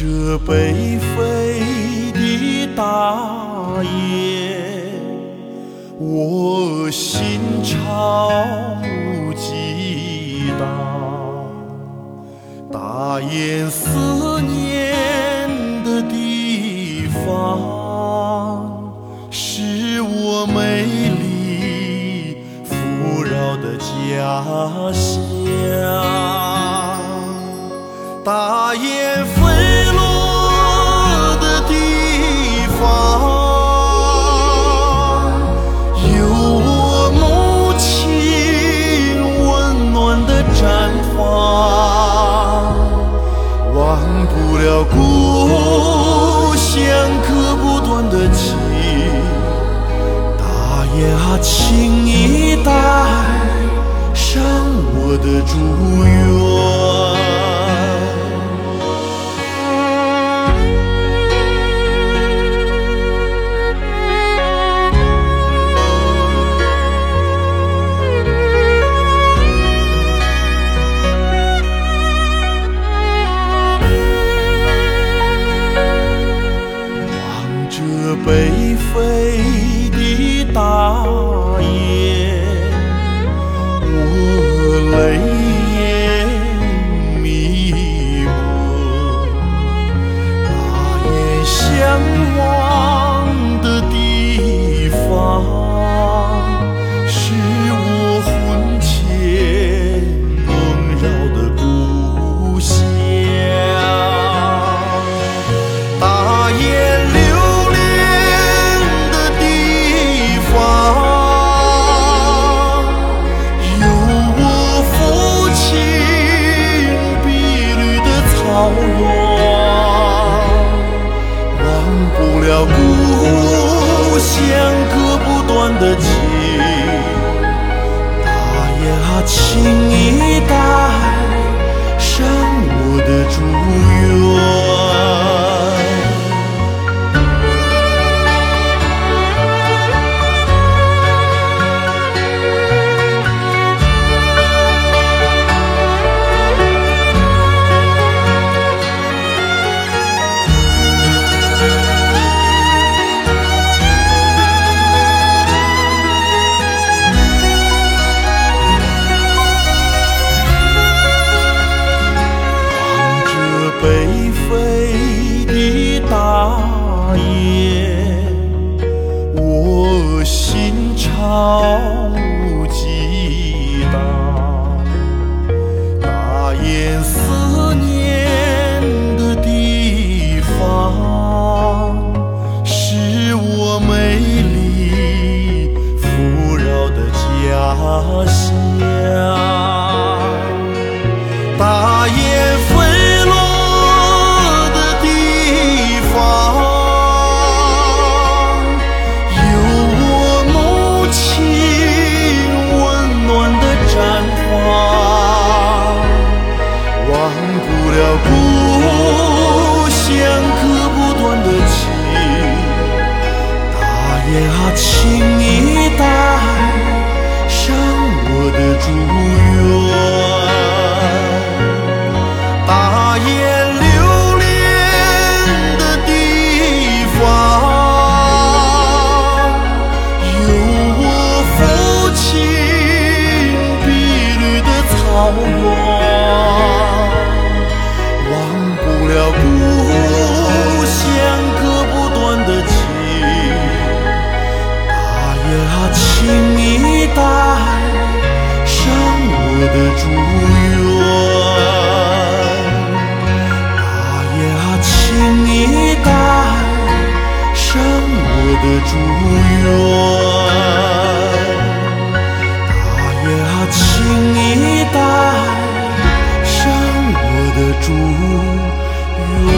这北飞的大雁，我心潮激荡。大雁思念的地方，是我美丽富饶的家乡。大雁飞方，有我母亲温暖的毡房。忘不了故乡割不断的情，大雁啊，请你带上我的祝愿。大雁，我泪眼迷蒙。大雁向往不大雁，我心潮激荡。大雁思念的地方，是我美丽富饶的家乡。大雁飞无的祝愿。大雁啊，请你带上我的祝愿。